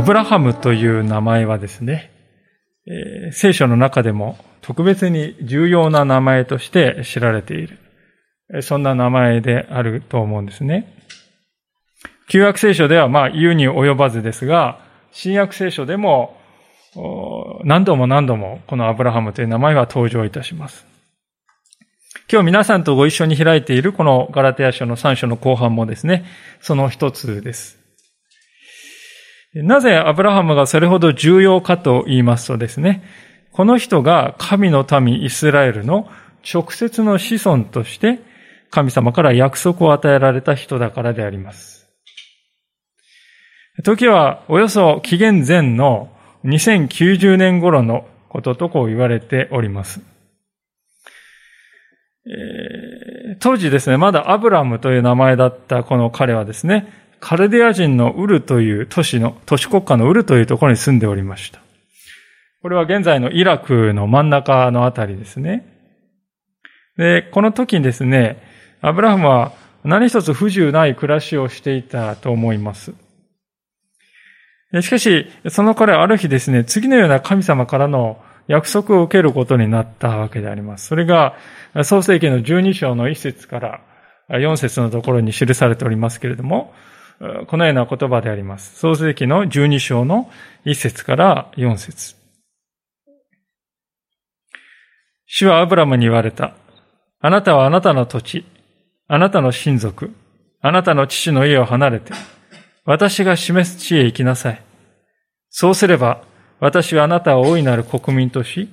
アブラハムという名前はですね、聖書の中でも特別に重要な名前として知られている。そんな名前であると思うんですね。旧約聖書ではまあ言うに及ばずですが、新約聖書でも何度も何度もこのアブラハムという名前が登場いたします。今日皆さんとご一緒に開いているこのガラテヤ書の3章の後半もですね、その一つです。なぜアブラハムがそれほど重要かと言いますとですね、この人が神の民イスラエルの直接の子孫として神様から約束を与えられた人だからであります。時はおよそ紀元前の2090年頃のこととこう言われております。えー、当時ですね、まだアブラムという名前だったこの彼はですね、カルデア人のウルという都市の、都市国家のウルというところに住んでおりました。これは現在のイラクの真ん中のあたりですね。で、この時にですね、アブラハムは何一つ不自由ない暮らしをしていたと思います。しかし、その彼はある日ですね、次のような神様からの約束を受けることになったわけであります。それが、創世記の12章の一節から4節のところに記されておりますけれども、このような言葉であります。創世記の12章の1節から4節主はアブラムに言われた。あなたはあなたの土地、あなたの親族、あなたの父の家を離れて、私が示す地へ行きなさい。そうすれば、私はあなたを大いなる国民とし、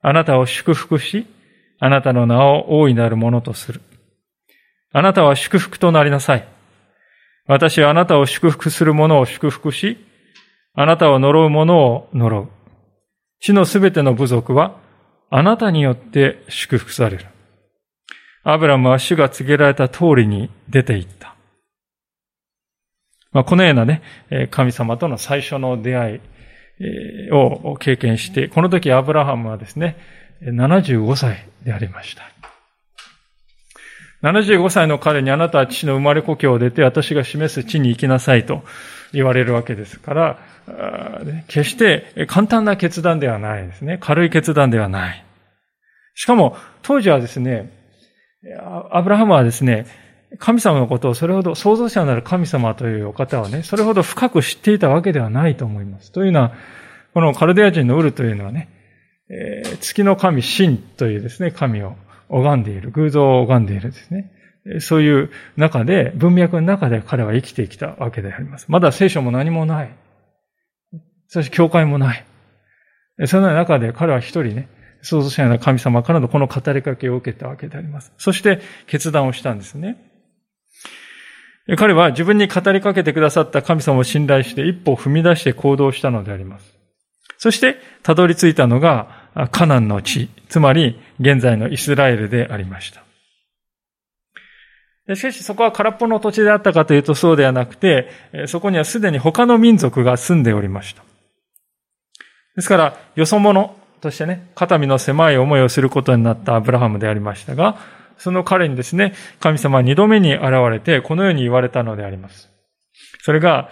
あなたを祝福し、あなたの名を大いなるものとする。あなたは祝福となりなさい。私はあなたを祝福する者を祝福し、あなたを呪う者を呪う。地のすべての部族は、あなたによって祝福される。アブラムは主が告げられた通りに出て行った。まあ、このようなね、神様との最初の出会いを経験して、この時アブラハムはですね、75歳でありました。75歳の彼にあなたは父の生まれ故郷を出て私が示す地に行きなさいと言われるわけですから、決して簡単な決断ではないですね。軽い決断ではない。しかも、当時はですね、アブラハムはですね、神様のことをそれほど、創造者なる神様というお方をね、それほど深く知っていたわけではないと思います。というのは、このカルデア人のウルというのはね、月の神、神というですね、神を拝んでいる、偶像を拝んでいるですね。そういう中で、文脈の中で彼は生きてきたわけであります。まだ聖書も何もない。そして教会もない。その中で彼は一人ね、創造者の神様からのこの語りかけを受けたわけであります。そして決断をしたんですね。彼は自分に語りかけてくださった神様を信頼して一歩踏み出して行動したのであります。そして、たどり着いたのがカナンの地、つまり現在のイスラエルでありました。しかしそこは空っぽの土地であったかというとそうではなくて、そこにはすでに他の民族が住んでおりました。ですから、よそ者としてね、肩身の狭い思いをすることになったアブラハムでありましたが、その彼にですね、神様は二度目に現れて、このように言われたのであります。それが、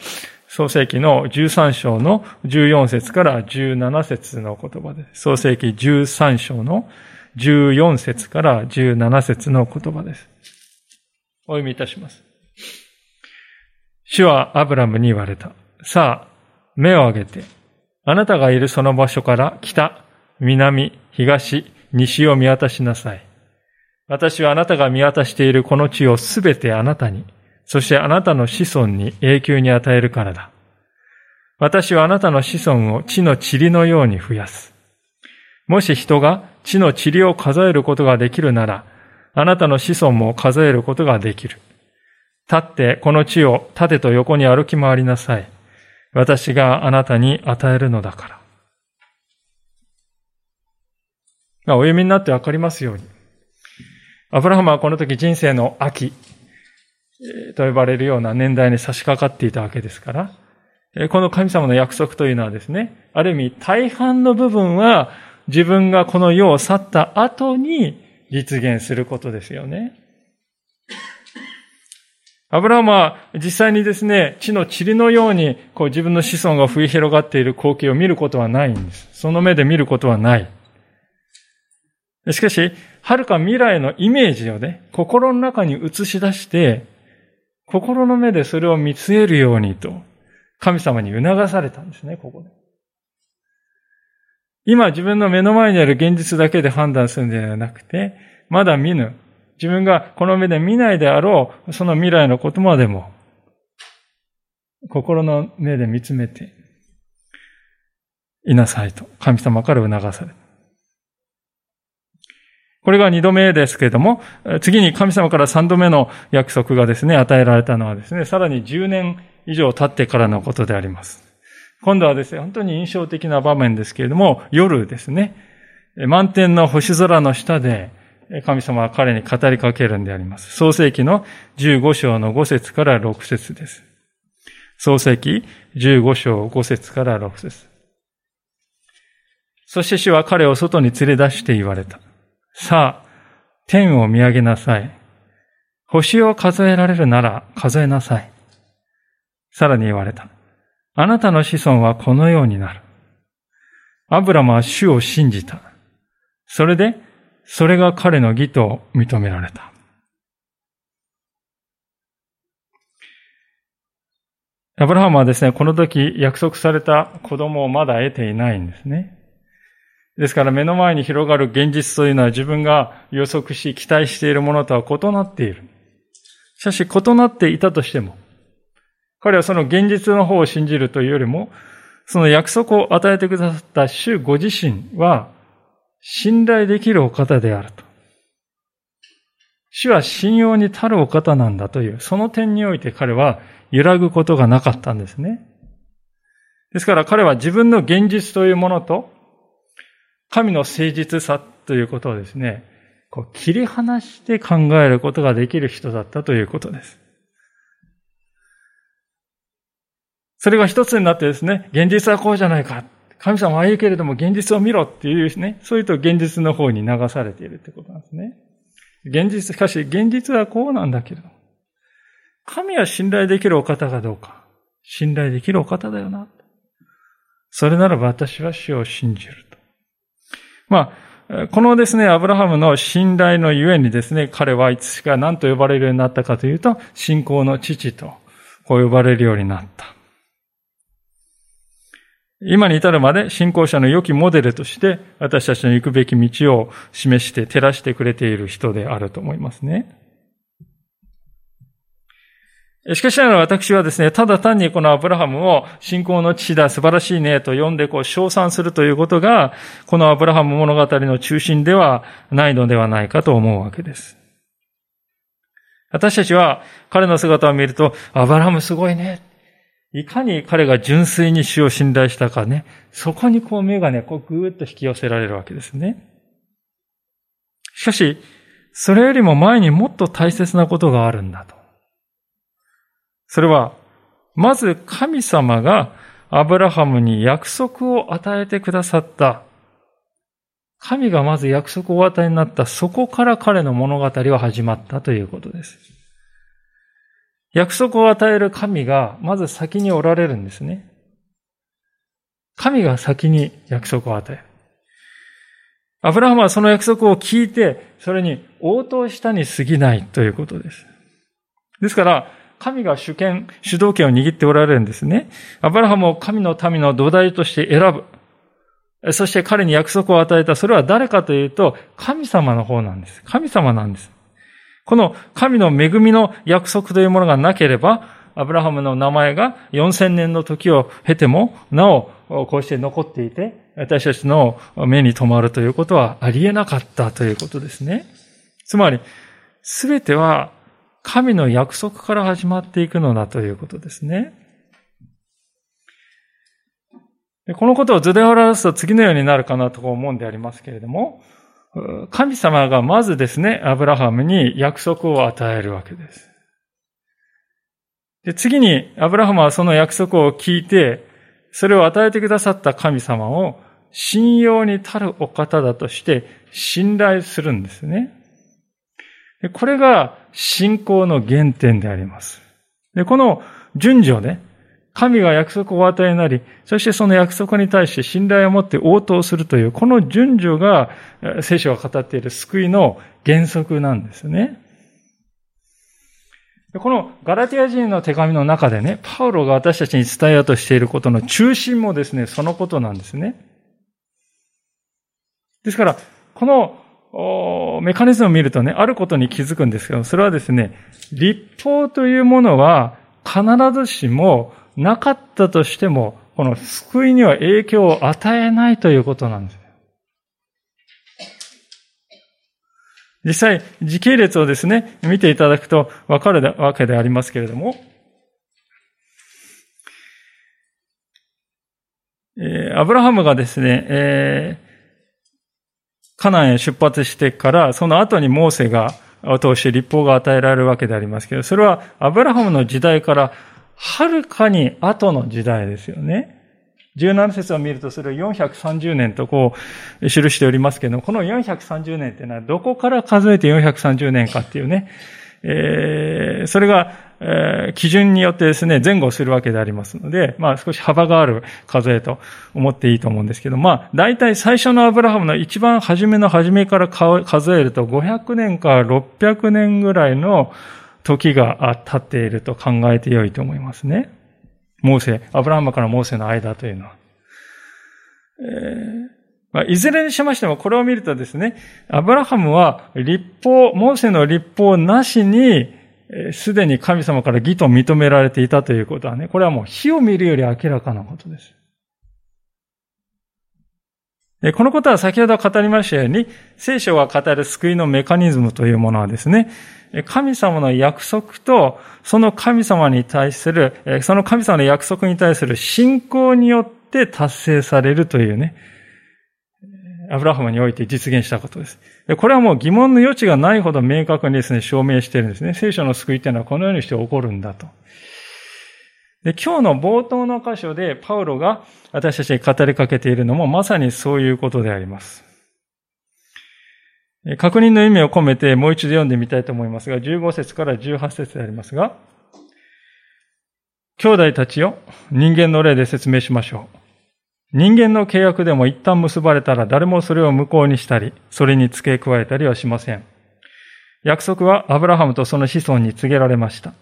創世記の13章の14節から17節の言葉です。創世記13章の14節から17節の言葉です。お読みいたします。主はアブラムに言われた。さあ、目を上げて、あなたがいるその場所から北、南、東、西を見渡しなさい。私はあなたが見渡しているこの地をすべてあなたに、そしてあなたの子孫に永久に与えるからだ。私はあなたの子孫を地の塵のように増やす。もし人が地の塵を数えることができるなら、あなたの子孫も数えることができる。立ってこの地を縦と横に歩き回りなさい。私があなたに与えるのだから。お読みになってわかりますように。アブラハムはこの時人生の秋と呼ばれるような年代に差し掛かっていたわけですから、この神様の約束というのはですね、ある意味大半の部分は自分がこの世を去った後に実現することですよね。アブラハムは実際にですね、地の塵のようにこう自分の子孫が増え広がっている光景を見ることはないんです。その目で見ることはない。しかし、はるか未来のイメージをね、心の中に映し出して、心の目でそれを見据えるようにと、神様に促されたんですね、ここで。今自分の目の前にある現実だけで判断するんではなくて、まだ見ぬ、自分がこの目で見ないであろう、その未来のことまでも、心の目で見つめていなさいと、神様から促される。これが二度目ですけれども、次に神様から三度目の約束がですね、与えられたのはですね、さらに10年以上経ってからのことであります。今度はですね、本当に印象的な場面ですけれども、夜ですね、満天の星空の下で、神様は彼に語りかけるんであります。創世記の15章の5節から6節です。創世記15章5節から6節そして主は彼を外に連れ出して言われた。さあ、天を見上げなさい。星を数えられるなら数えなさい。さらに言われた。あなたの子孫はこのようになる。アブラムは主を信じた。それでそれが彼の義と認められた。アブラハムはですね、この時約束された子供をまだ得ていないんですね。ですから目の前に広がる現実というのは自分が予測し期待しているものとは異なっている。しかし異なっていたとしても、彼はその現実の方を信じるというよりも、その約束を与えてくださった主ご自身は、信頼できるお方であると。主は信用に足るお方なんだという、その点において彼は揺らぐことがなかったんですね。ですから彼は自分の現実というものと、神の誠実さということをですね、こう切り離して考えることができる人だったということです。それが一つになってですね、現実はこうじゃないか。神様はああいうけれども現実を見ろっていうですね、そういうと現実の方に流されているってことなんですね。現実、しかし現実はこうなんだけど、神は信頼できるお方かどうか、信頼できるお方だよな。それならば私は主を信じる。まあ、このですね、アブラハムの信頼のゆえにですね、彼はいつしか何と呼ばれるようになったかというと、信仰の父と、こう呼ばれるようになった。今に至るまで信仰者の良きモデルとして私たちの行くべき道を示して照らしてくれている人であると思いますね。しかしながら私はですね、ただ単にこのアブラハムを信仰の父だ、素晴らしいねと呼んでこう称賛するということが、このアブラハム物語の中心ではないのではないかと思うわけです。私たちは彼の姿を見ると、アブラハムすごいね。いかに彼が純粋に主を信頼したかね、そこにこう目がね、こうぐーっと引き寄せられるわけですね。しかし、それよりも前にもっと大切なことがあるんだと。それは、まず神様がアブラハムに約束を与えてくださった。神がまず約束をお与えになった、そこから彼の物語は始まったということです。約束を与える神がまず先におられるんですね。神が先に約束を与える。アブラハムはその約束を聞いて、それに応答したに過ぎないということです。ですから、神が主権、主導権を握っておられるんですね。アブラハムを神の民の土台として選ぶ。そして彼に約束を与えた。それは誰かというと、神様の方なんです。神様なんです。この神の恵みの約束というものがなければ、アブラハムの名前が4000年の時を経ても、なお、こうして残っていて、私たちの目に留まるということはありえなかったということですね。つまり、すべては神の約束から始まっていくのだということですね。このことを図で表すと次のようになるかなと思うんでありますけれども、神様がまずですね、アブラハムに約束を与えるわけです。で、次に、アブラハムはその約束を聞いて、それを与えてくださった神様を信用に足るお方だとして信頼するんですね。これが信仰の原点であります。で、この順序ね、神が約束をお与えになり、そしてその約束に対して信頼を持って応答するという、この順序が聖書が語っている救いの原則なんですね。このガラティア人の手紙の中でね、パウロが私たちに伝えようとしていることの中心もですね、そのことなんですね。ですから、このメカニズムを見るとね、あることに気づくんですけど、それはですね、立法というものは必ずしもなかったとしても、この救いには影響を与えないということなんです。実際、時系列をですね、見ていただくとわかるわけでありますけれども、えー、アブラハムがですね、えー、カナンへ出発してから、その後にモーセが、を通して立法が与えられるわけでありますけど、それはアブラハムの時代からはるかに後の時代ですよね。17節を見るとそれを430年とこう記しておりますけど、この430年っていうのはどこから数えて430年かっていうね、えー、それが、えー、基準によってですね、前後するわけでありますので、まあ少し幅がある数えと思っていいと思うんですけど、まあ大体最初のアブラハムの一番初めの初めから数えると500年から600年ぐらいの時が経っていると考えてよいと思いますね。モーセ、アブラハムからモーセの間というのは。えーまあ、いずれにしましても、これを見るとですね、アブラハムは立法、モーセの立法なしに、すでに神様から義と認められていたということはね、これはもう火を見るより明らかなことです。このことは先ほど語りましたように、聖書が語る救いのメカニズムというものはですね、神様の約束と、その神様に対する、その神様の約束に対する信仰によって達成されるというね、アブラハムにおいて実現したことです。これはもう疑問の余地がないほど明確にですね、証明しているんですね。聖書の救いというのはこのようにして起こるんだと。で今日の冒頭の箇所でパウロが私たちに語りかけているのもまさにそういうことであります。確認の意味を込めてもう一度読んでみたいと思いますが、15節から18節でありますが、兄弟たちよ、人間の例で説明しましょう。人間の契約でも一旦結ばれたら誰もそれを無効にしたり、それに付け加えたりはしません。約束はアブラハムとその子孫に告げられました。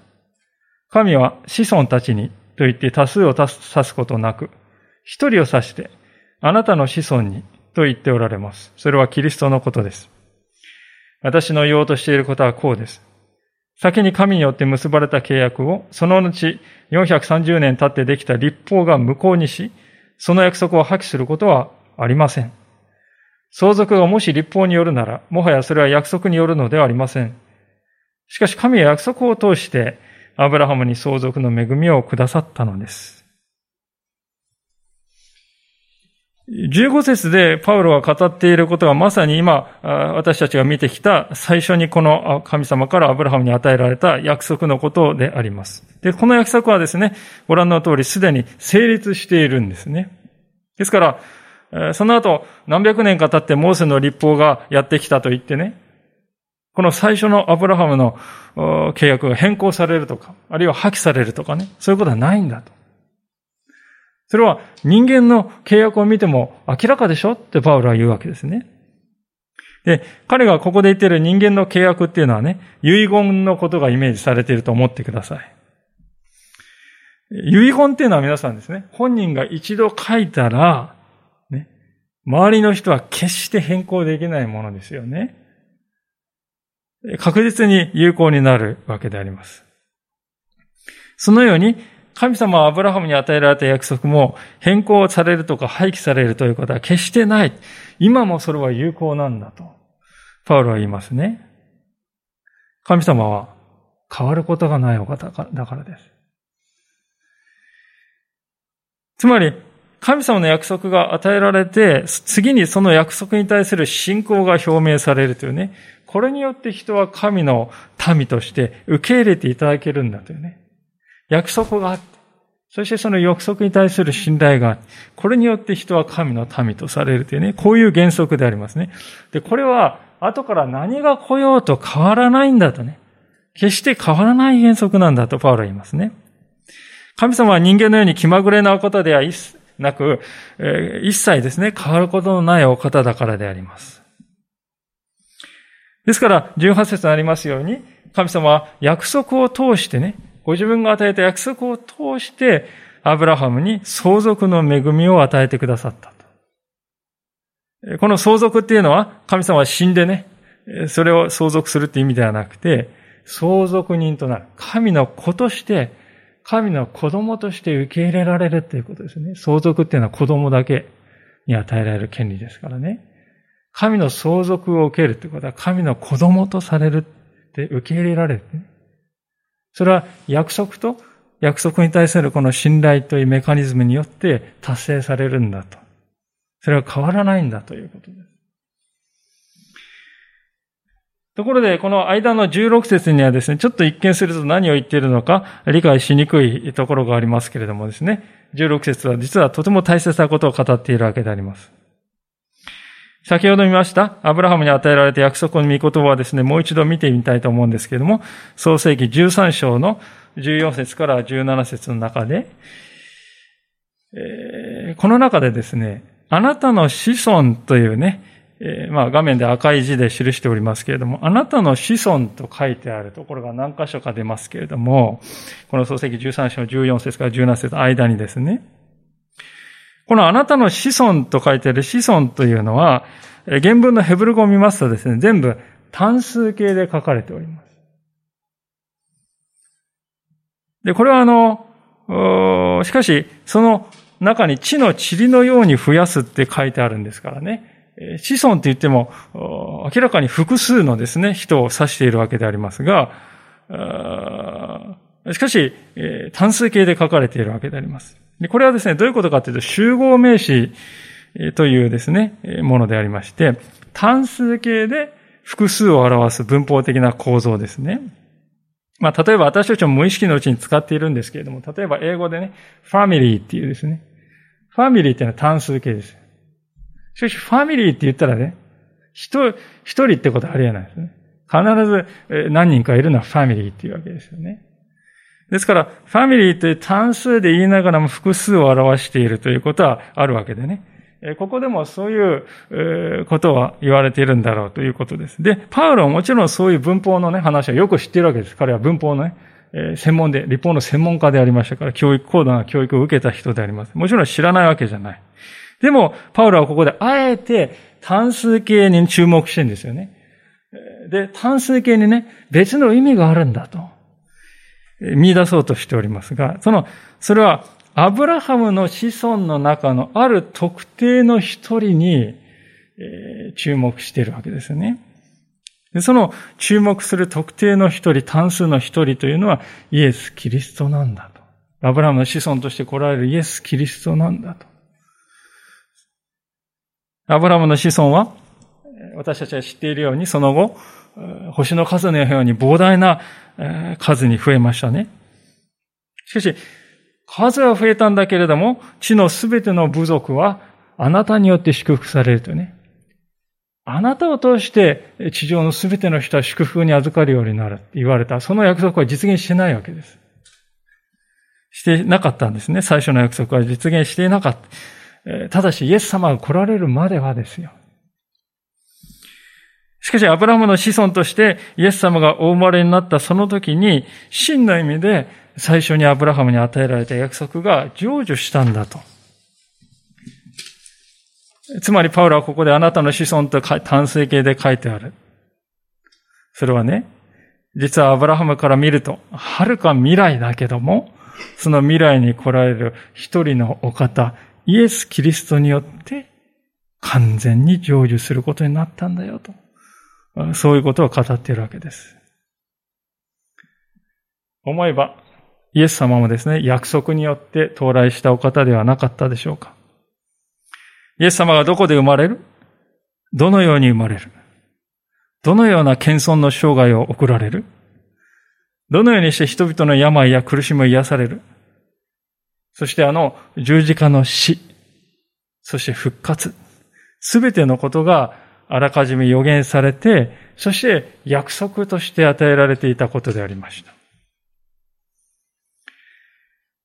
神は子孫たちにと言って多数を指すことなく、一人を指して、あなたの子孫にと言っておられます。それはキリストのことです。私の言おうとしていることはこうです。先に神によって結ばれた契約を、その後430年経ってできた立法が無効にし、その約束を破棄することはありません。相続がもし立法によるなら、もはやそれは約束によるのではありません。しかし神は約束を通して、アブラハムに相続の恵みをくださったのです。15節でパウロが語っていることはまさに今、私たちが見てきた最初にこの神様からアブラハムに与えられた約束のことであります。で、この約束はですね、ご覧の通りすでに成立しているんですね。ですから、その後何百年か経ってモーセの立法がやってきたと言ってね、この最初のアブラハムの契約が変更されるとか、あるいは破棄されるとかね、そういうことはないんだと。それは人間の契約を見ても明らかでしょってパウロは言うわけですね。で、彼がここで言っている人間の契約っていうのはね、遺言のことがイメージされていると思ってください。遺言っていうのは皆さんですね、本人が一度書いたら、ね、周りの人は決して変更できないものですよね。確実に有効になるわけであります。そのように、神様はアブラハムに与えられた約束も変更されるとか廃棄されるということは決してない。今もそれは有効なんだと、パウロは言いますね。神様は変わることがないお方だからです。つまり、神様の約束が与えられて、次にその約束に対する信仰が表明されるというね。これによって人は神の民として受け入れていただけるんだというね。約束があって、そしてその約束に対する信頼があって、これによって人は神の民とされるというね、こういう原則でありますね。で、これは後から何が来ようと変わらないんだとね。決して変わらない原則なんだとパウロは言いますね。神様は人間のように気まぐれなお方ではなく、え一切ですね、変わることのないお方だからであります。ですから、18節にありますように、神様は約束を通してね、ご自分が与えた約束を通して、アブラハムに相続の恵みを与えてくださったと。この相続っていうのは、神様は死んでね、それを相続するって意味ではなくて、相続人となる。神の子として神の子供として受け入れられるっていうことですね。相続っていうのは子供だけに与えられる権利ですからね。神の相続を受けるってことは神の子供とされるって受け入れられる、ね。それは約束と約束に対するこの信頼というメカニズムによって達成されるんだと。それは変わらないんだということです。ところで、この間の16節にはですね、ちょっと一見すると何を言っているのか理解しにくいところがありますけれどもですね、16節は実はとても大切なことを語っているわけであります。先ほど見ました、アブラハムに与えられた約束の御言葉はですね、もう一度見てみたいと思うんですけれども、創世記13章の14節から17節の中で、えー、この中でですね、あなたの子孫というね、えー、まあ画面で赤い字で記しておりますけれども、あなたの子孫と書いてあるところが何箇所か出ますけれども、この創世記13章14節から17節の間にですね、このあなたの子孫と書いてある子孫というのは、原文のヘブル語を見ますとですね、全部単数形で書かれております。で、これはあの、しかし、その中に地の塵のように増やすって書いてあるんですからね。子孫って言っても、明らかに複数のですね、人を指しているわけでありますが、しかし、単数形で書かれているわけであります。でこれはですね、どういうことかというと、集合名詞というですね、ものでありまして、単数形で複数を表す文法的な構造ですね。まあ、例えば私たちも無意識のうちに使っているんですけれども、例えば英語でね、ファミリーっていうですね、ファミリーっていうのは単数形です。しかし、ファミリーって言ったらね、一人ってことはありえないですね。必ず何人かいるのはファミリーっていうわけですよね。ですから、ファミリーという単数で言いながらも複数を表しているということはあるわけでね。ここでもそういうことは言われているんだろうということです。で、パウロはもちろんそういう文法のね、話はよく知っているわけです。彼は文法のね、専門で、立法の専門家でありましたから、教育、高度な教育を受けた人であります。もちろん知らないわけじゃない。でも、パウロはここであえて単数形に注目してるんですよね。で、単数形にね、別の意味があるんだと、見出そうとしておりますが、その、それは、アブラハムの子孫の中のある特定の一人に、注目しているわけですよね。その注目する特定の一人、単数の一人というのはイエス・キリストなんだと。アブラハムの子孫として来られるイエス・キリストなんだと。アブラハムの子孫は、私たちは知っているように、その後、星の数のように膨大な数に増えましたね。しかし、数は増えたんだけれども、地のすべての部族は、あなたによって祝福されるとね。あなたを通して地上のすべての人は祝福に預かるようになるって言われた。その約束は実現してないわけです。してなかったんですね。最初の約束は実現していなかった。ただし、イエス様が来られるまではですよ。しかし、アブラハムの子孫としてイエス様がお生まれになったその時に、真の意味で最初にアブラハムに与えられた約束が成就したんだと。つまり、パウロはここであなたの子孫と単数形で書いてある。それはね、実はアブラハムから見ると、はるか未来だけども、その未来に来られる一人のお方、イエス・キリストによって完全に成就することになったんだよと。そういうことを語っているわけです。思えば、イエス様もですね、約束によって到来したお方ではなかったでしょうか。イエス様がどこで生まれる？どのように生まれる？どのような謙遜の生涯を送られる？どのようにして人々の病や苦しみを癒される？そしてあの十字架の死、そして復活、すべてのことがあらかじめ予言されて、そして約束として与えられていたことでありました。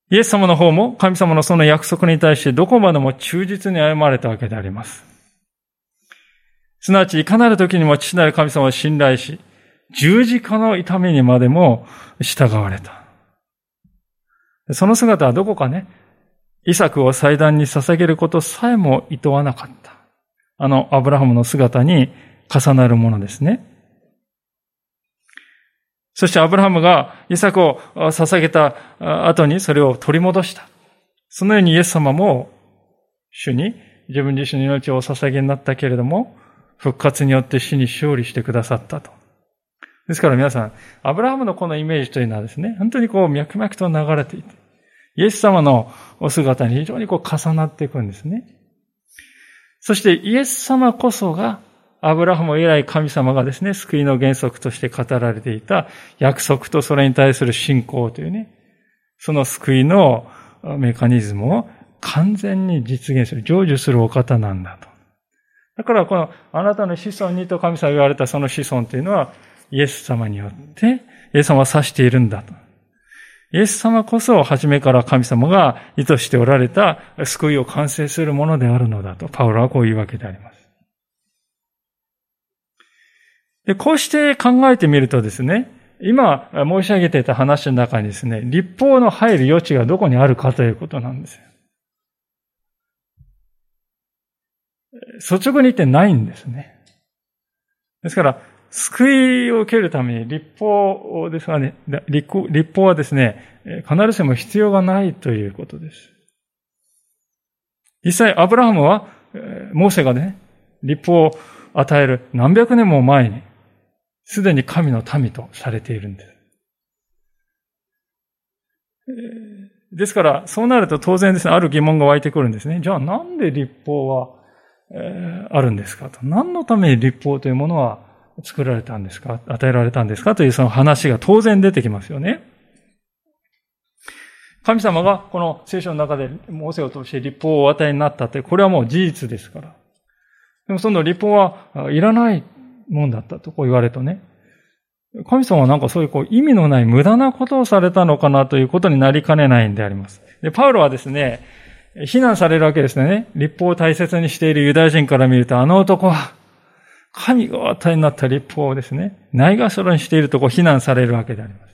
イエス様の方も神様のその約束に対してどこまでも忠実に歩まれたわけであります。すなわち、いかなる時にも父なる神様を信頼し、十字架の痛みにまでも従われた。その姿はどこかね、イサクを祭壇に捧げることさえも厭わなかった。あのアブラハムの姿に重なるものですね。そしてアブラハムがイサクを捧げた後にそれを取り戻した。そのようにイエス様も主に自分自身の命をお捧げになったけれども、復活によって死に勝利してくださったと。ですから皆さん、アブラハムのこのイメージというのはですね、本当にこう脈々と流れていて、イエス様のお姿に非常にこう重なっていくんですね。そしてイエス様こそがアブラハム以来神様がですね、救いの原則として語られていた約束とそれに対する信仰というね、その救いのメカニズムを完全に実現する、成就するお方なんだと。だからこのあなたの子孫にと神様が言われたその子孫というのはイエス様によってイエス様は指しているんだと。イエス様こそ初めから神様が意図しておられた救いを完成するものであるのだと、パウロはこういうわけであります。で、こうして考えてみるとですね、今申し上げていた話の中にですね、立法の入る余地がどこにあるかということなんです。率直に言ってないんですね。ですから、救いを受けるために立法ですがね、立法はですね、必ずしも必要がないということです。実際、アブラハムは、モーセがね、立法を与える何百年も前に、すでに神の民とされているんです。ですから、そうなると当然ですね、ある疑問が湧いてくるんですね。じゃあなんで立法は、えー、あるんですかと。何のために立法というものは作られたんですか？与えられたんですか？というその話が当然出てきますよね。神様がこの聖書の中でモーセを通して立法をお与えになったって、これはもう事実ですから。でもその立法はいらないもんだったとこう言われるとね、神様はなんかそういうこう意味のない無駄なことをされたのかなということになりかねないんであります。で、パウロはですね、非難されるわけですね。立法を大切にしているユダヤ人から見ると、あの男は、神がお与えになった立法をですね、ないがしろにしているとこう非難されるわけであります。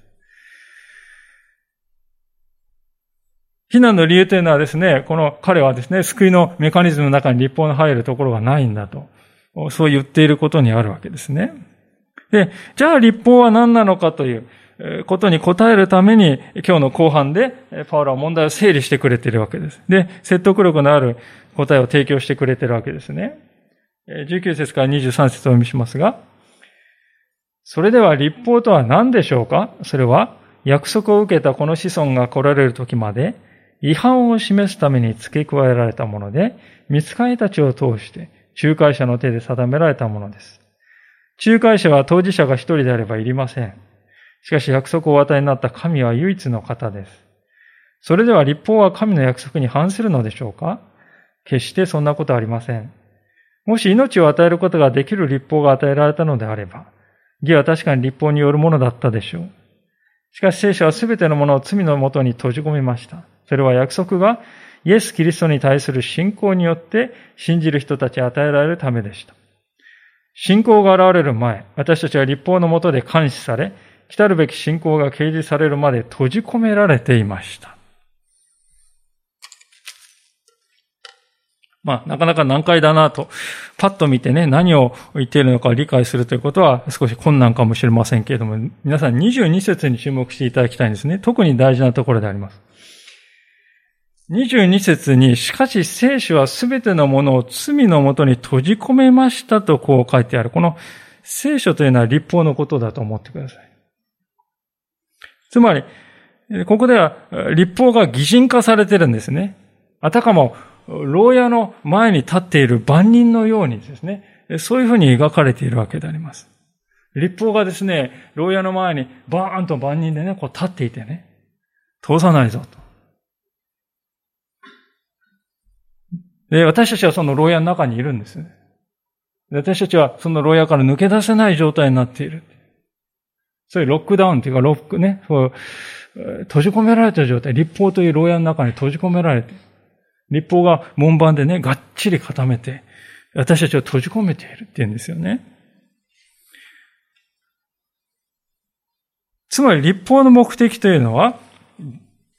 非難の理由というのはですね、この彼はですね、救いのメカニズムの中に立法の入るところがないんだと。そう言っていることにあるわけですね。で、じゃあ立法は何なのかということに答えるために、今日の後半でパウロは問題を整理してくれているわけです。で、説得力のある答えを提供してくれているわけですね。19節から23節をお読みしますが、それでは立法とは何でしょうか？それは約束を受けたこの子孫が来られる時まで違反を示すために付け加えられたもので、見つかりたちを通して仲介者の手で定められたものです。仲介者は当事者が一人であればいりません。しかし約束をお与えになった神は唯一の方です。それでは立法は神の約束に反するのでしょうか？決してそんなことはありません。もし命を与えることができる立法が与えられたのであれば、義は確かに立法によるものだったでしょう。しかし聖書は全てのものを罪のもとに閉じ込めました。それは約束がイエス・キリストに対する信仰によって信じる人たちに与えられるためでした。信仰が現れる前、私たちは立法のもとで監視され、来るべき信仰が掲示されるまで閉じ込められていました。まあ、なかなか難解だなと、パッと見てね、何を言っているのか理解するということは少し困難かもしれませんけれども、皆さん22節に注目していただきたいんですね。特に大事なところであります。22節に、しかし聖書はすべてのものを罪のもとに閉じ込めましたとこう書いてある。この聖書というのは立法のことだと思ってください。つまり、ここでは立法が擬人化されてるんですね。あたかも牢屋の前に立っている万人のようにですね、そういうふうに描かれているわけであります。立法がですね、牢屋の前にバーンと万人でね、こう立っていてね、通さないぞと。で、私たちはその牢屋の中にいるんです。私たちはその牢屋から抜け出せない状態になっている。そういうロックダウンっていうか、ロックね、そう閉じ込められた状態、立法という牢屋の中に閉じ込められている、立法が門番でね、がっちり固めて、私たちを閉じ込めているって言うんですよね。つまり立法の目的というのは、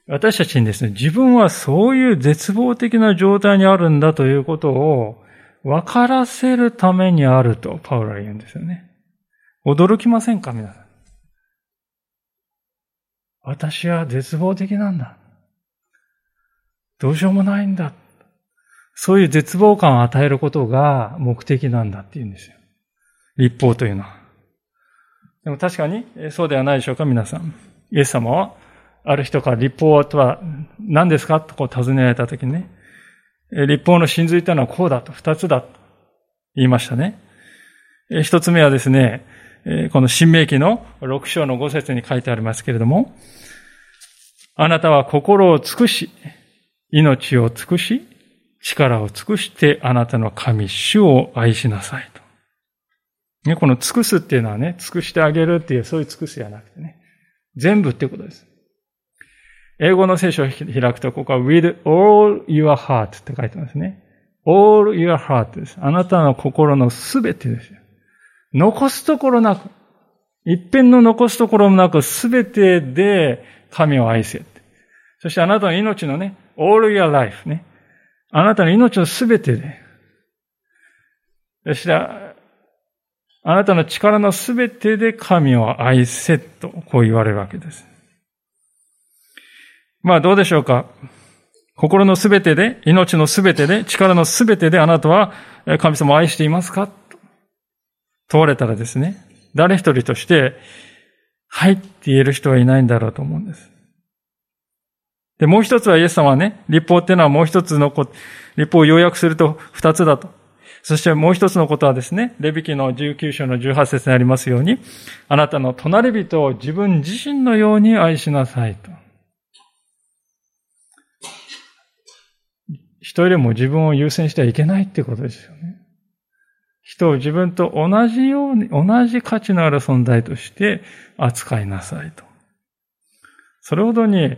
私たちにですね、自分はそういう絶望的な状態にあるんだということを分からせるためにあるとパウロは言うんですよね。驚きませんか皆さん。私は絶望的なんだ。どうしようもないんだ。そういう絶望感を与えることが目的なんだって言うんですよ。立法というのは。でも確かにそうではないでしょうか、皆さん。イエス様は、ある人から立法とは何ですか？とこう尋ねられたときにね、立法の真髄というのはこうだと、二つだと言いましたね。一つ目はですね、この新明記の六章の五節に書いてありますけれども、あなたは心を尽くし、命を尽くし、力を尽くしてあなたの神、主を愛しなさいと。ね、この尽くすっていうのはね、尽くしてあげるっていう、そういう尽くすじゃなくてね、全部ってことです。英語の聖書を開くと、ここは with all your heart って書いてますね。all your heart です。あなたの心のすべてですよ。残すところなく、一辺の残すところもなく、すべてで神を愛せ。そしてあなたの命のね、all your life ね。あなたの命のすべてで。そして、あなたの力のすべてで神を愛せと、こう言われるわけです。まあどうでしょうか？心のすべてで、命のすべてで、力のすべてであなたは神様を愛していますか？と問われたらですね、誰一人として、はいって言える人はいないんだろうと思うんです。で、もう一つはイエス様はね、立法っていうのはもう一つのこと、立法を要約すると二つだと。そしてもう一つのことはですね、レビキの19章の18節にありますように、あなたの隣人を自分自身のように愛しなさいと。人よりも自分を優先してはいけないってことですよね。人を自分と同じように、同じ価値のある存在として扱いなさいと。それほどに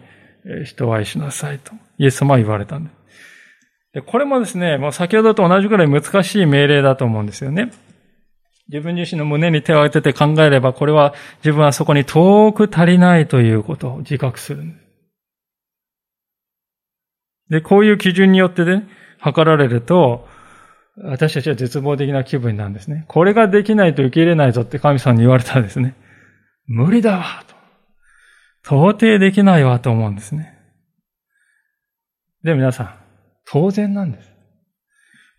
人を愛しなさいと、イエス様は言われたんです。でこれもですね、もう先ほどと同じくらい難しい命令だと思うんですよね。自分自身の胸に手を当てて考えれば、これは自分はそこに遠く足りないということを自覚するで。で、こういう基準によってね、測られると、私たちは絶望的な気分なんですね。これができないと受け入れないぞって神様に言われたらですね、無理だわと。到底できないわと思うんですね。で、皆さん、当然なんです。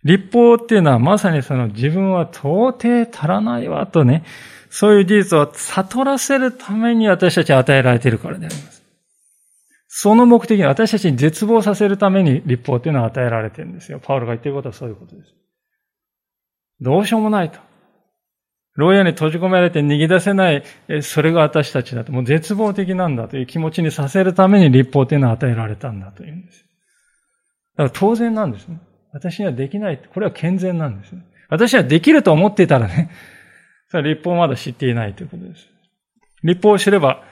立法っていうのはまさにその自分は到底足らないわとね、そういう事実を悟らせるために私たち与えられているからであります。その目的に私たちに絶望させるために立法っていうのは与えられてるんですよ。パウロが言ってることはそういうことです。どうしようもないと。牢屋に閉じ込められて逃げ出せない、それが私たちだと。もう絶望的なんだという気持ちにさせるために立法というのは与えられたんだというんです。だから当然なんですね。私にはできない。これは健全なんですね。私はできると思っていたらね、それは立法をまだ知っていないということです。立法を知れば、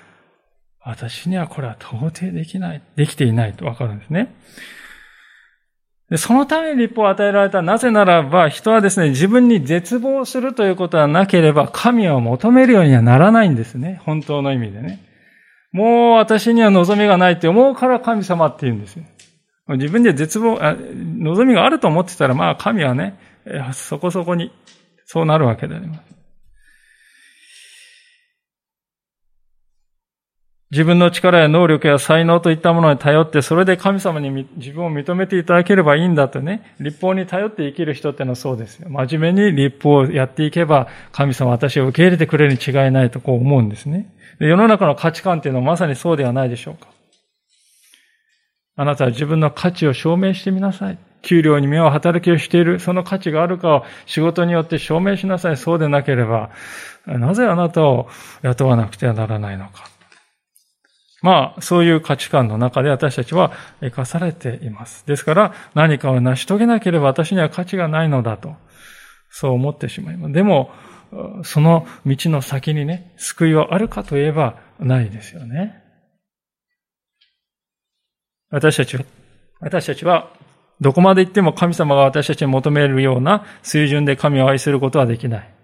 私にはこれは到底できない、できていないとわかるんですね。そのために立法を与えられた。なぜならば、人はですね、自分に絶望するということはなければ、神を求めるようにはならないんですね。本当の意味でね。もう私には望みがないって思うから神様って言うんですよ。自分で絶望、望みがあると思ってたら、まあ神はね、そこそこにそうなるわけであります。自分の力や能力や才能といったものに頼って、それで神様に自分を認めていただければいいんだとね、立法に頼って生きる人ってのはそうですよ。真面目に立法をやっていけば、神様私を受け入れてくれるに違いないとこう思うんですね。世の中の価値観っていうのはまさにそうではないでしょうか。あなたは自分の価値を証明してみなさい。給料に目を働きをしている、その価値があるかを仕事によって証明しなさい。そうでなければ、なぜあなたを雇わなくてはならないのか。まあ、そういう価値観の中で私たちは生かされています。ですから、何かを成し遂げなければ私には価値がないのだと、そう思ってしまいます。でも、その道の先にね、救いはあるかといえばないですよね。私たちは、私たちは、どこまで行っても神様が私たちに求めるような水準で神を愛することはできない。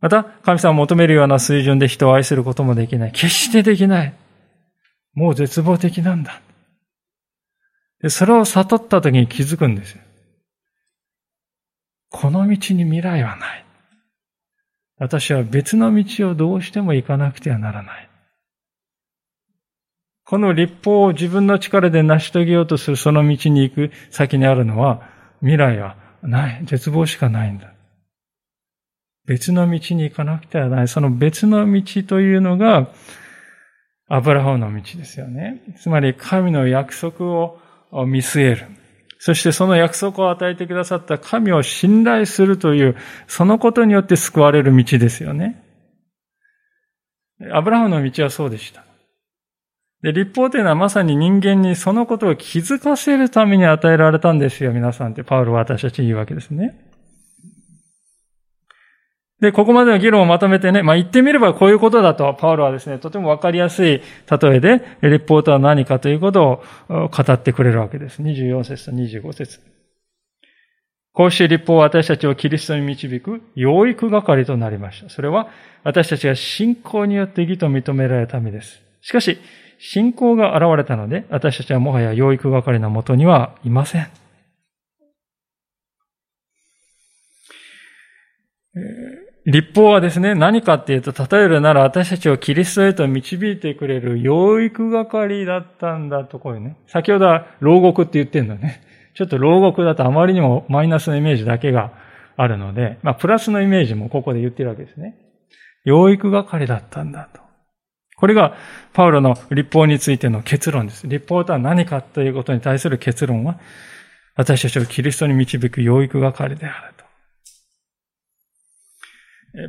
また、神様を求めるような水準で人を愛することもできない。決してできない。もう絶望的なんだ。でそれを悟った時に気づくんですよ。この道に未来はない。私は別の道をどうしても行かなくてはならない。この立法を自分の力で成し遂げようとするその道に行く先にあるのは未来はない。絶望しかないんだ。別の道に行かなくてはない。その別の道というのがアブラハムの道ですよね。つまり神の約束を見据える。そしてその約束を与えてくださった神を信頼するという、そのことによって救われる道ですよね。アブラハムの道はそうでした。で、立法というのはまさに人間にそのことを気づかせるために与えられたんですよ、皆さんってパウロは私たちに言うわけですね。で、ここまでの議論をまとめてね、まあ言ってみればこういうことだと、パウロはですね、とてもわかりやすい例えで、立法とは何かということを語ってくれるわけです。24節と25節こうして立法は私たちをキリストに導く養育係となりました。それは私たちが信仰によって義と認められるためです。しかし、信仰が現れたので、私たちはもはや養育係のもとにはいません。立法はですね、何かっていうと、例えるなら私たちをキリストへと導いてくれる養育係だったんだとこういうね。先ほどは牢獄って言ってんだね。ちょっと牢獄だとあまりにもマイナスのイメージだけがあるので、まあプラスのイメージもここで言ってるわけですね。養育係だったんだと。これがパウロの立法についての結論です。立法とは何かということに対する結論は、私たちをキリストに導く養育係である。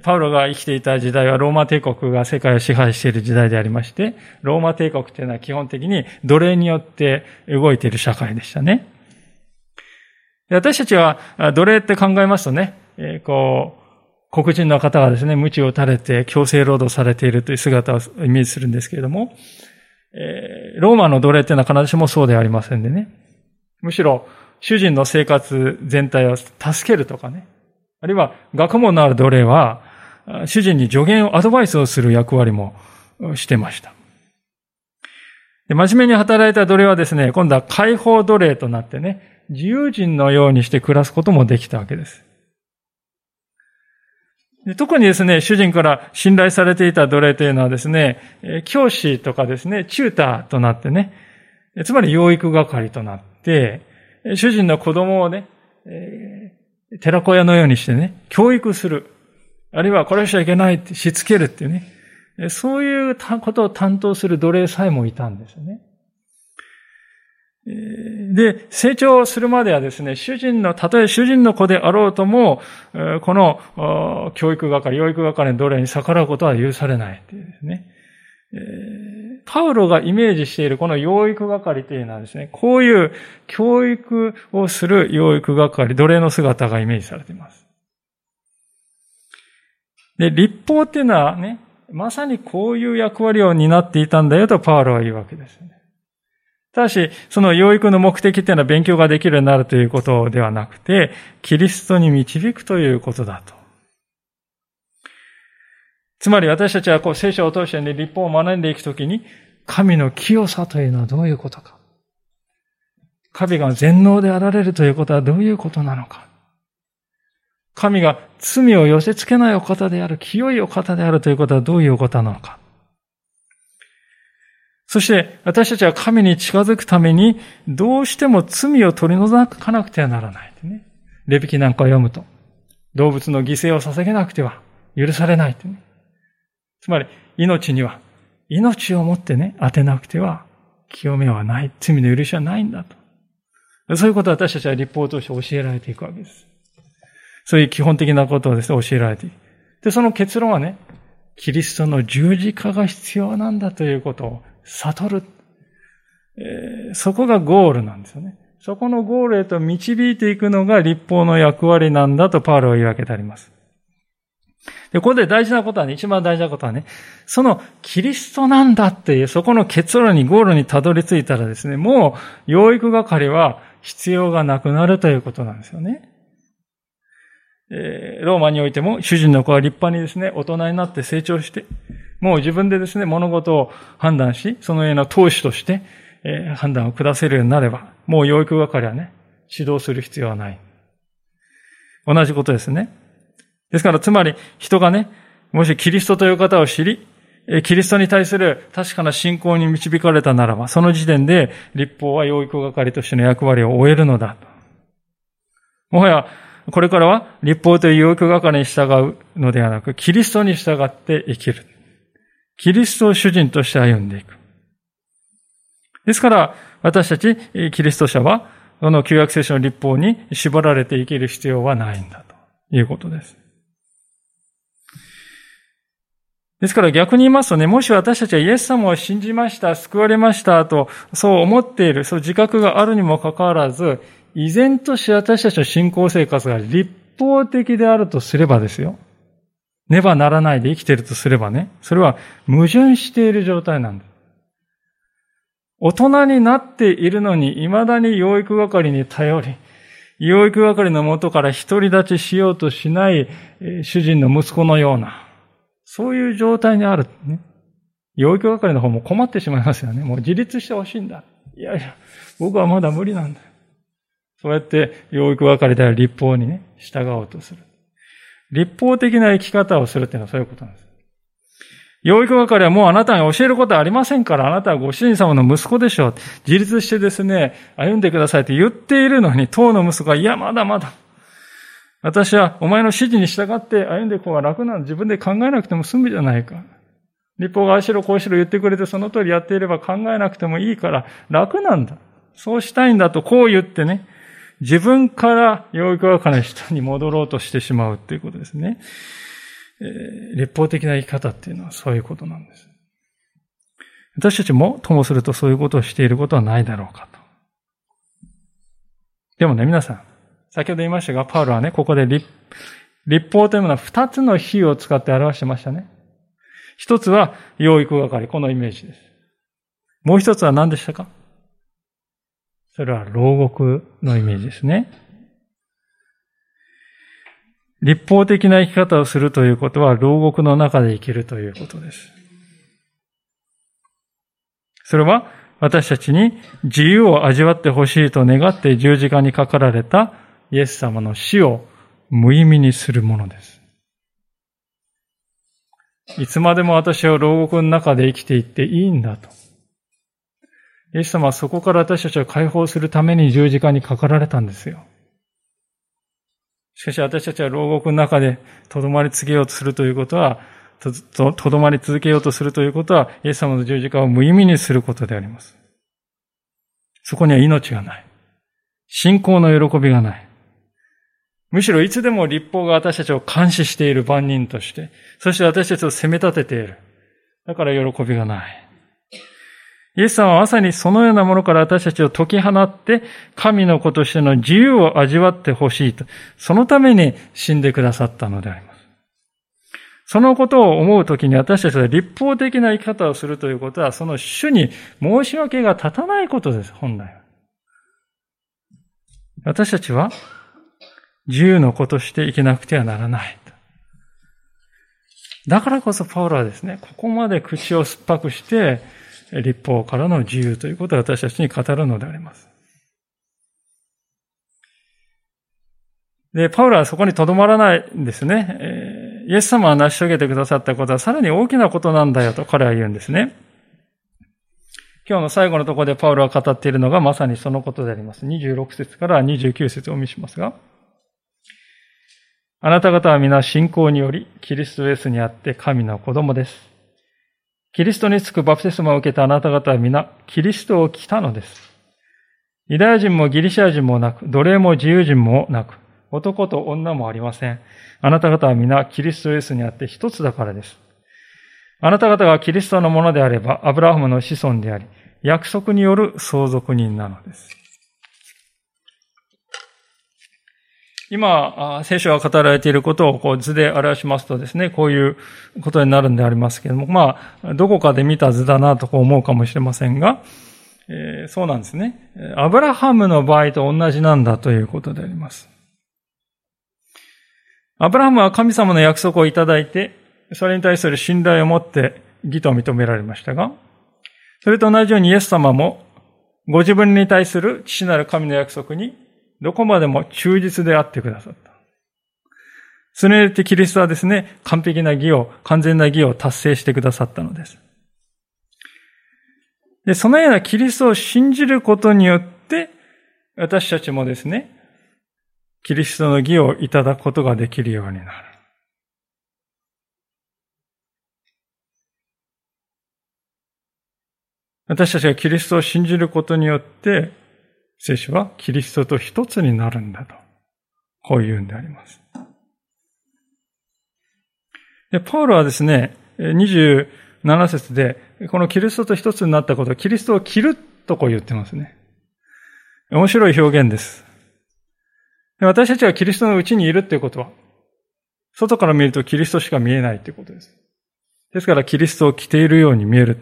パウロが生きていた時代はローマ帝国が世界を支配している時代でありまして、ローマ帝国というのは基本的に奴隷によって動いている社会でしたね。私たちは奴隷って考えますとね、こう、黒人の方がですね、鞭を垂れて強制労働されているという姿をイメージするんですけれども、ローマの奴隷っていうのは必ずしもそうではありませんでね。むしろ、主人の生活全体を助けるとかね、あるいは学問のある奴隷は、主人に助言をアドバイスをする役割もしてました。で真面目に働いた奴隷はですね、今度は解放奴隷となってね、自由人のようにして暮らすこともできたわけです。で特にですね、主人から信頼されていた奴隷というのはですね、教師とかですね、チューターとなってね、つまり養育係となって、主人の子供をね、寺子屋のようにしてね、教育する。あるいはこれしちゃいけないってしつけるっていうね。そういうことを担当する奴隷さえもいたんですよね。で、成長するまではですね、主人の、たとえ主人の子であろうとも、この教育係、養育係の奴隷に逆らうことは許されないっていうですね。パウロがイメージしているこの養育係というのはですね、こういう教育をする養育係、奴隷の姿がイメージされています。で、立法っていうのはね、まさにこういう役割を担っていたんだよとパウロは言うわけですね。ただし、その養育の目的っていうのは勉強ができるようになるということではなくて、キリストに導くということだと。つまり私たちはこう聖書を通してね、立法を学んでいくときに、神の清さというのはどういうことか。神が全能であられるということはどういうことなのか。神が罪を寄せ付けないお方である、清いお方であるということはどういうお方なのか。そして私たちは神に近づくためにどうしても罪を取り除かなくてはならない。ね、レビキなんかを読むと動物の犠牲を捧げなくては許されない。つまり、命には、命をもってね、当てなくては、清めはない、罪の許しはないんだと。そういうことを私たちは立法として教えられていくわけです。そういう基本的なことをですね、教えられていく。で、その結論はね、キリストの十字架が必要なんだということを悟る。えー、そこがゴールなんですよね。そこのゴールへと導いていくのが立法の役割なんだとパウロは言い訳けてあります。で、ここで大事なことはね、一番大事なことはね、そのキリストなんだっていう、そこの結論にゴールにたどり着いたらですね、もう養育係は必要がなくなるということなんですよね。えー、ローマにおいても主人の子は立派にですね、大人になって成長して、もう自分でですね、物事を判断し、そのような投資として、えー、判断を下せるようになれば、もう養育係はね、指導する必要はない。同じことですね。ですから、つまり、人がね、もしキリストという方を知り、キリストに対する確かな信仰に導かれたならば、その時点で立法は養育係としての役割を終えるのだ。もはや、これからは立法という養育係に従うのではなく、キリストに従って生きる。キリストを主人として歩んでいく。ですから、私たちキリスト者は、この旧約聖書の立法に縛られて生きる必要はないんだということです。ですから逆に言いますとね、もし私たちはイエス様を信じました、救われましたと、そう思っている、そう自覚があるにもかかわらず、依然として私たちの信仰生活が立法的であるとすればですよ。ねばならないで生きているとすればね、それは矛盾している状態なんです。大人になっているのに、未だに養育係に頼り、養育係の元から独り立ちしようとしない主人の息子のような、そういう状態にある。ね。養育係の方も困ってしまいますよね。もう自立してほしいんだ。いやいや、僕はまだ無理なんだ。そうやって養育係である立法にね、従おうとする。立法的な生き方をするっていうのはそういうことなんです。養育係はもうあなたが教えることはありませんから、あなたはご主人様の息子でしょう。自立してですね、歩んでくださいって言っているのに、当の息子が、いや、まだまだ。私はお前の指示に従って歩んでいく方が楽なの。自分で考えなくても済むじゃないか。立法がああしろこうしろ言ってくれてその通りやっていれば考えなくてもいいから楽なんだ。そうしたいんだとこう言ってね、自分から養育係の人に戻ろうとしてしまうっていうことですね。えー、立法的な生き方っていうのはそういうことなんです。私たちもともするとそういうことをしていることはないだろうかと。でもね、皆さん、先ほど言いましたが、パウロはね、ここで立法というものは二つの比を使って表してましたね。一つは養育係、このイメージです。もう一つは何でしたか？それは牢獄のイメージですね。立法的な生き方をするということは牢獄の中で生きるということです。それは私たちに自由を味わってほしいと願って十字架にかかられたイエス様の死を無意味にするものです。いつまでも私は牢獄の中で生きていっていいんだと。イエス様はそこから私たちを解放するために十字架にかかられたんですよ。しかし私たちは牢獄の中でとどまり続けようとするということは、とどまり続けようとするということは、イエス様の十字架を無意味にすることであります。そこには命がない。信仰の喜びがない。むしろいつでも立法が私たちを監視している番人として、そして私たちを責め立てている。だから喜びがない。イエス様はまさにそのようなものから私たちを解き放って、神の子としての自由を味わってほしいと。そのために死んでくださったのであります。そのことを思うときに私たちは立法的な生き方をするということは、その主に申し訳が立たないことです、本来は。私たちは自由の子として生きなくてはならない。だからこそパウロはですね、ここまで口を酸っぱくして、立法からの自由ということを私たちに語るのであります。で、パウロはそこにとどまらないんですね。え、イエス様が成し遂げてくださったことはさらに大きなことなんだよと彼は言うんですね。今日の最後のところでパウロが語っているのがまさにそのことであります。26節から29節をお見せしますが。あなた方は皆信仰により、キリストイエスにあって神の子供です。キリストにつくバプテスマを受けたあなた方は皆、キリストを来たのです。ユダヤ人もギリシャ人もなく、奴隷も自由人もなく、男と女もありません。あなた方は皆キリストイエスにあって一つだからです。あなた方がキリストのものであれば、アブラハムの子孫であり、約束による相続人なのです。今、聖書が語られていることをこう図で表しますとですね、こういうことになるんでありますけれども、まあ、どこかで見た図だなと思うかもしれませんが、えー、そうなんですね。アブラハムの場合と同じなんだということであります。アブラハムは神様の約束をいただいて、それに対する信頼を持って義と認められましたが、それと同じようにイエス様もご自分に対する父なる神の約束にどこまでも忠実であってくださった。それによってキリストはですね、完璧な義を、完全な義を達成してくださったのです。で、そのようなキリストを信じることによって、私たちもですね、キリストの義をいただくことができるようになる。私たちがキリストを信じることによって、聖書はキリストと一つになるんだと、こう言うんであります。で、パウロはですね、27節で、このキリストと一つになったこと、キリストを着るとこう言ってますね。面白い表現です。私たちがキリストのうちにいるっていうことは、外から見るとキリストしか見えないっていうことです。ですからキリストを着ているように見える。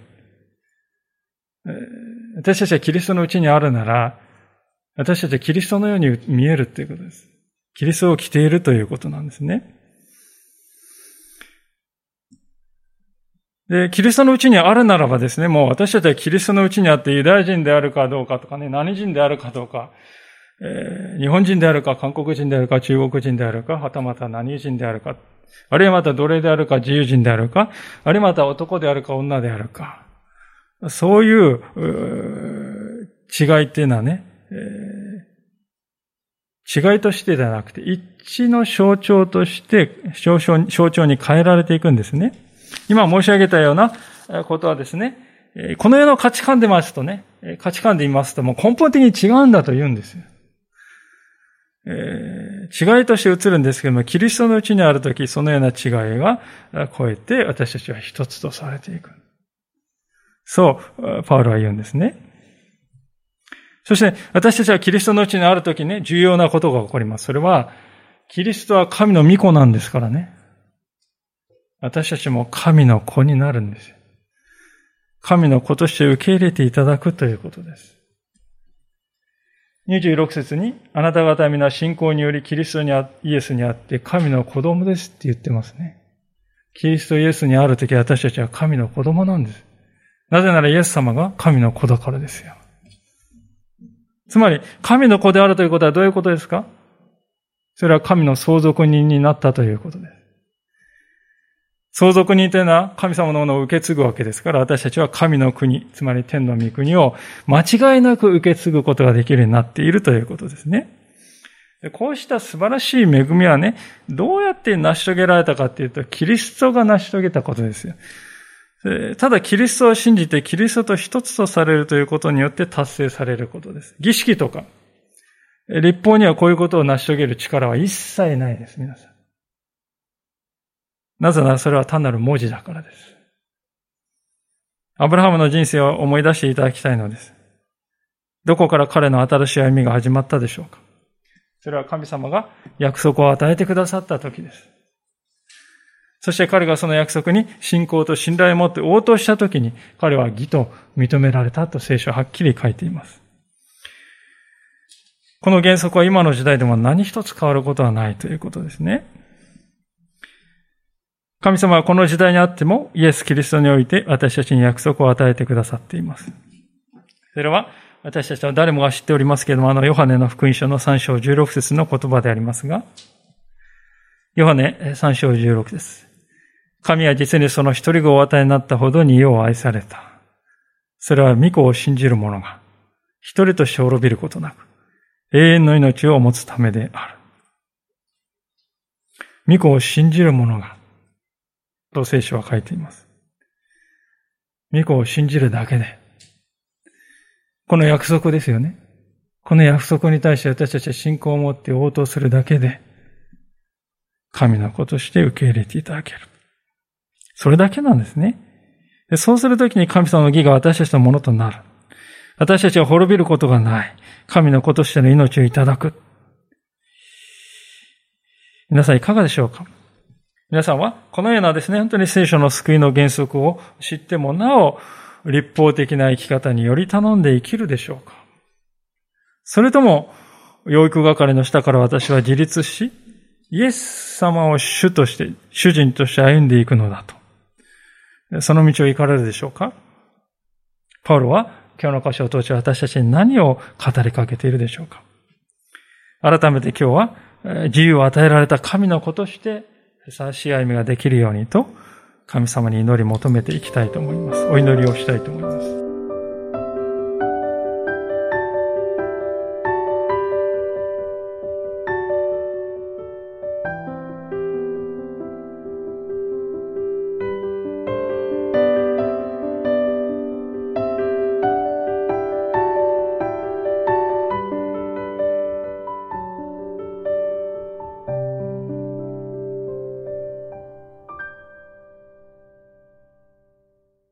私たちはキリストのうちにあるなら、私たちはキリストのように見えるということです。キリストを着ているということなんですね。で、キリストのうちにあるならばですね、もう私たちはキリストのうちにあってユダヤ人であるかどうかとかね、何人であるかどうか、えー、日本人であるか、韓国人であるか、中国人であるか、はたまた何人であるか、あるいはまた奴隷であるか、自由人であるか、あるいはまた男であるか、女であるか、そういう、う違いっていうのはね、違いとしてではなくて、一致の象徴として、象徴に変えられていくんですね。今申し上げたようなことはですね、この世の価値観でますとね、価値観で言いますともう根本的に違うんだと言うんですよ。えー、違いとして映るんですけども、キリストのうちにあるとき、そのような違いが超えて私たちは一つとされていく。そう、パウロは言うんですね。そして、私たちはキリストのうちにあるときね、重要なことが起こります。それは、キリストは神の御子なんですからね。私たちも神の子になるんです。神の子として受け入れていただくということです。26節に、あなた方皆信仰によりキリストにあ、イエスにあって神の子供ですって言ってますね。キリストイエスにあるとき私たちは神の子供なんです。なぜならイエス様が神の子だからですよ。つまり、神の子であるということはどういうことですか？それは神の相続人になったということです。相続人というのは神様のものを受け継ぐわけですから、私たちは神の国、つまり天の御国を間違いなく受け継ぐことができるようになっているということですね。こうした素晴らしい恵みはね、どうやって成し遂げられたかっていうと、キリストが成し遂げたことですよ。ただキリストを信じてキリストと一つとされるということによって達成されることです。儀式とか、立法にはこういうことを成し遂げる力は一切ないです、皆さん。なぜならそれは単なる文字だからです。アブラハムの人生を思い出していただきたいのです。どこから彼の新しい歩みが始まったでしょうかそれは神様が約束を与えてくださった時です。そして彼がその約束に信仰と信頼を持って応答したときに、彼は義と認められたと聖書ははっきり書いています。この原則は今の時代でも何一つ変わることはないということですね。神様はこの時代にあってもイエス・キリストにおいて私たちに約束を与えてくださっています。それは私たちは誰もが知っておりますけれども、あのヨハネの福音書の3章16節の言葉でありますが、ヨハネ3章16です。神は実にその一人子をお与えになったほどに世を愛された。それは御子を信じる者が、一人として滅びることなく、永遠の命を持つためである。御子を信じる者が、と聖書は書いています。御子を信じるだけで、この約束ですよね。この約束に対して私たちは信仰を持って応答するだけで、神の子として受け入れていただける。それだけなんですね。でそうするときに神様の義が私たちのものとなる。私たちは滅びることがない。神の子としての命をいただく。皆さんいかがでしょうか？皆さんはこのようなですね、本当に聖書の救いの原則を知ってもなお、立法的な生き方により頼んで生きるでしょうか？それとも、養育係の下から私は自立し、イエス様を主として、主人として歩んでいくのだと。その道を行かれるでしょうか？パウロは今日の箇所を通して私たちに何を語りかけているでしょうか？改めて今日は自由を与えられた神の子としてふさわしい歩みができるようにと神様に祈り求めていきたいと思います。お祈りをしたいと思います。